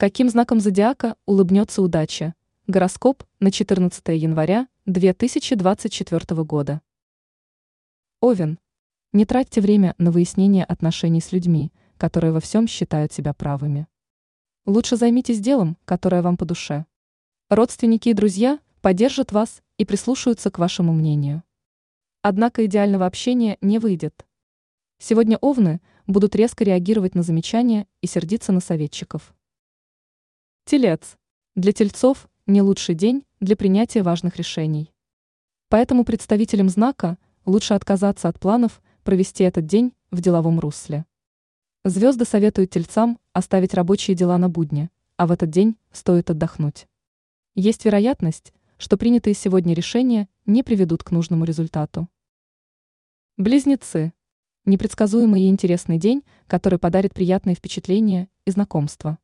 Каким знаком зодиака улыбнется удача? Гороскоп на 14 января 2024 года. Овен. Не тратьте время на выяснение отношений с людьми, которые во всем считают себя правыми. Лучше займитесь делом, которое вам по душе. Родственники и друзья поддержат вас и прислушаются к вашему мнению. Однако идеального общения не выйдет. Сегодня овны будут резко реагировать на замечания и сердиться на советчиков. Телец. Для тельцов не лучший день для принятия важных решений. Поэтому представителям знака лучше отказаться от планов провести этот день в деловом русле. Звезды советуют тельцам оставить рабочие дела на будни, а в этот день стоит отдохнуть. Есть вероятность, что принятые сегодня решения не приведут к нужному результату. Близнецы. Непредсказуемый и интересный день, который подарит приятные впечатления и знакомства.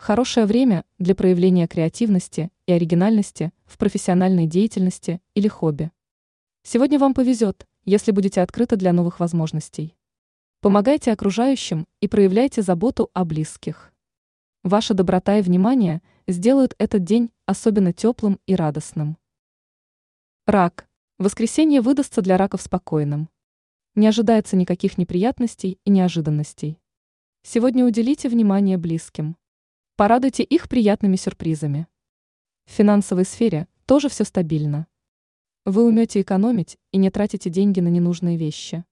Хорошее время для проявления креативности и оригинальности в профессиональной деятельности или хобби. Сегодня вам повезет, если будете открыты для новых возможностей. Помогайте окружающим и проявляйте заботу о близких. Ваша доброта и внимание сделают этот день особенно теплым и радостным. Рак. Воскресенье выдастся для раков спокойным. Не ожидается никаких неприятностей и неожиданностей. Сегодня уделите внимание близким. Порадуйте их приятными сюрпризами. В финансовой сфере тоже все стабильно. Вы умете экономить и не тратите деньги на ненужные вещи.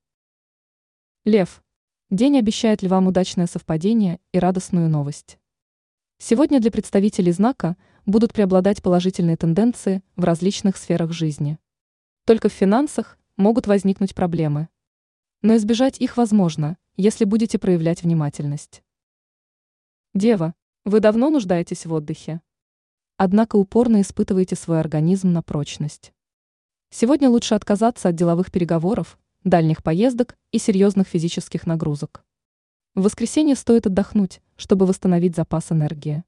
Лев. День обещает ли вам удачное совпадение и радостную новость. Сегодня для представителей знака будут преобладать положительные тенденции в различных сферах жизни. Только в финансах могут возникнуть проблемы. Но избежать их возможно, если будете проявлять внимательность. Дева. Вы давно нуждаетесь в отдыхе. Однако упорно испытываете свой организм на прочность. Сегодня лучше отказаться от деловых переговоров, дальних поездок и серьезных физических нагрузок. В воскресенье стоит отдохнуть, чтобы восстановить запас энергии.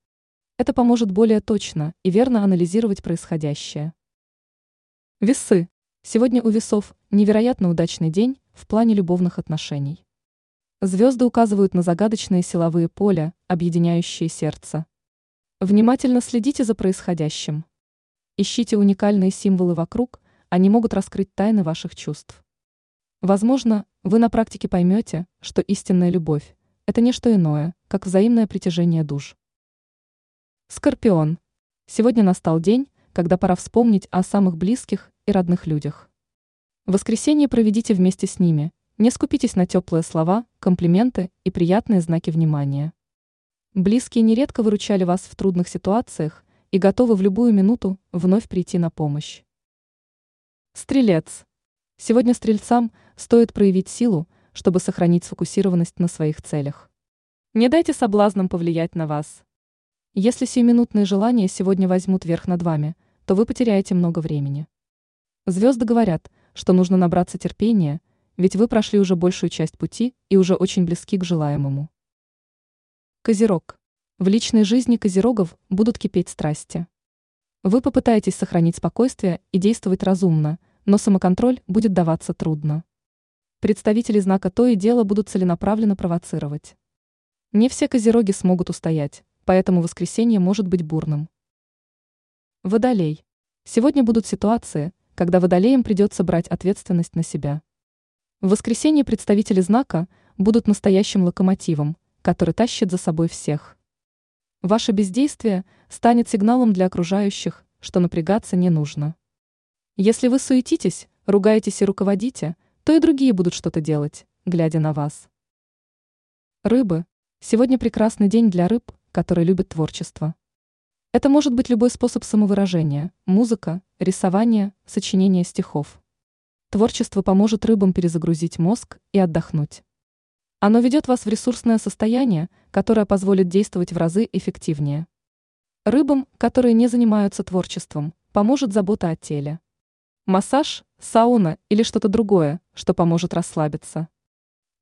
Это поможет более точно и верно анализировать происходящее. Весы. Сегодня у весов невероятно удачный день в плане любовных отношений. Звезды указывают на загадочные силовые поля, объединяющие сердце. Внимательно следите за происходящим. Ищите уникальные символы вокруг, они могут раскрыть тайны ваших чувств. Возможно, вы на практике поймете, что истинная любовь – это не что иное, как взаимное притяжение душ. Скорпион. Сегодня настал день, когда пора вспомнить о самых близких и родных людях. Воскресенье проведите вместе с ними – не скупитесь на теплые слова, комплименты и приятные знаки внимания. Близкие нередко выручали вас в трудных ситуациях и готовы в любую минуту вновь прийти на помощь. Стрелец. Сегодня стрельцам стоит проявить силу, чтобы сохранить сфокусированность на своих целях. Не дайте соблазнам повлиять на вас. Если сиюминутные желания сегодня возьмут верх над вами, то вы потеряете много времени. Звезды говорят, что нужно набраться терпения – ведь вы прошли уже большую часть пути и уже очень близки к желаемому. Козерог. В личной жизни козерогов будут кипеть страсти. Вы попытаетесь сохранить спокойствие и действовать разумно, но самоконтроль будет даваться трудно. Представители знака то и дело будут целенаправленно провоцировать. Не все козероги смогут устоять, поэтому воскресенье может быть бурным. Водолей. Сегодня будут ситуации, когда водолеям придется брать ответственность на себя. В воскресенье представители знака будут настоящим локомотивом, который тащит за собой всех. Ваше бездействие станет сигналом для окружающих, что напрягаться не нужно. Если вы суетитесь, ругаетесь и руководите, то и другие будут что-то делать, глядя на вас. Рыбы. Сегодня прекрасный день для рыб, которые любят творчество. Это может быть любой способ самовыражения – музыка, рисование, сочинение стихов. Творчество поможет рыбам перезагрузить мозг и отдохнуть. Оно ведет вас в ресурсное состояние, которое позволит действовать в разы эффективнее. Рыбам, которые не занимаются творчеством, поможет забота о теле. Массаж, сауна или что-то другое, что поможет расслабиться.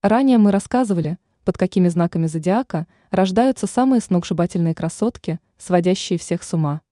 Ранее мы рассказывали, под какими знаками зодиака рождаются самые сногсшибательные красотки, сводящие всех с ума.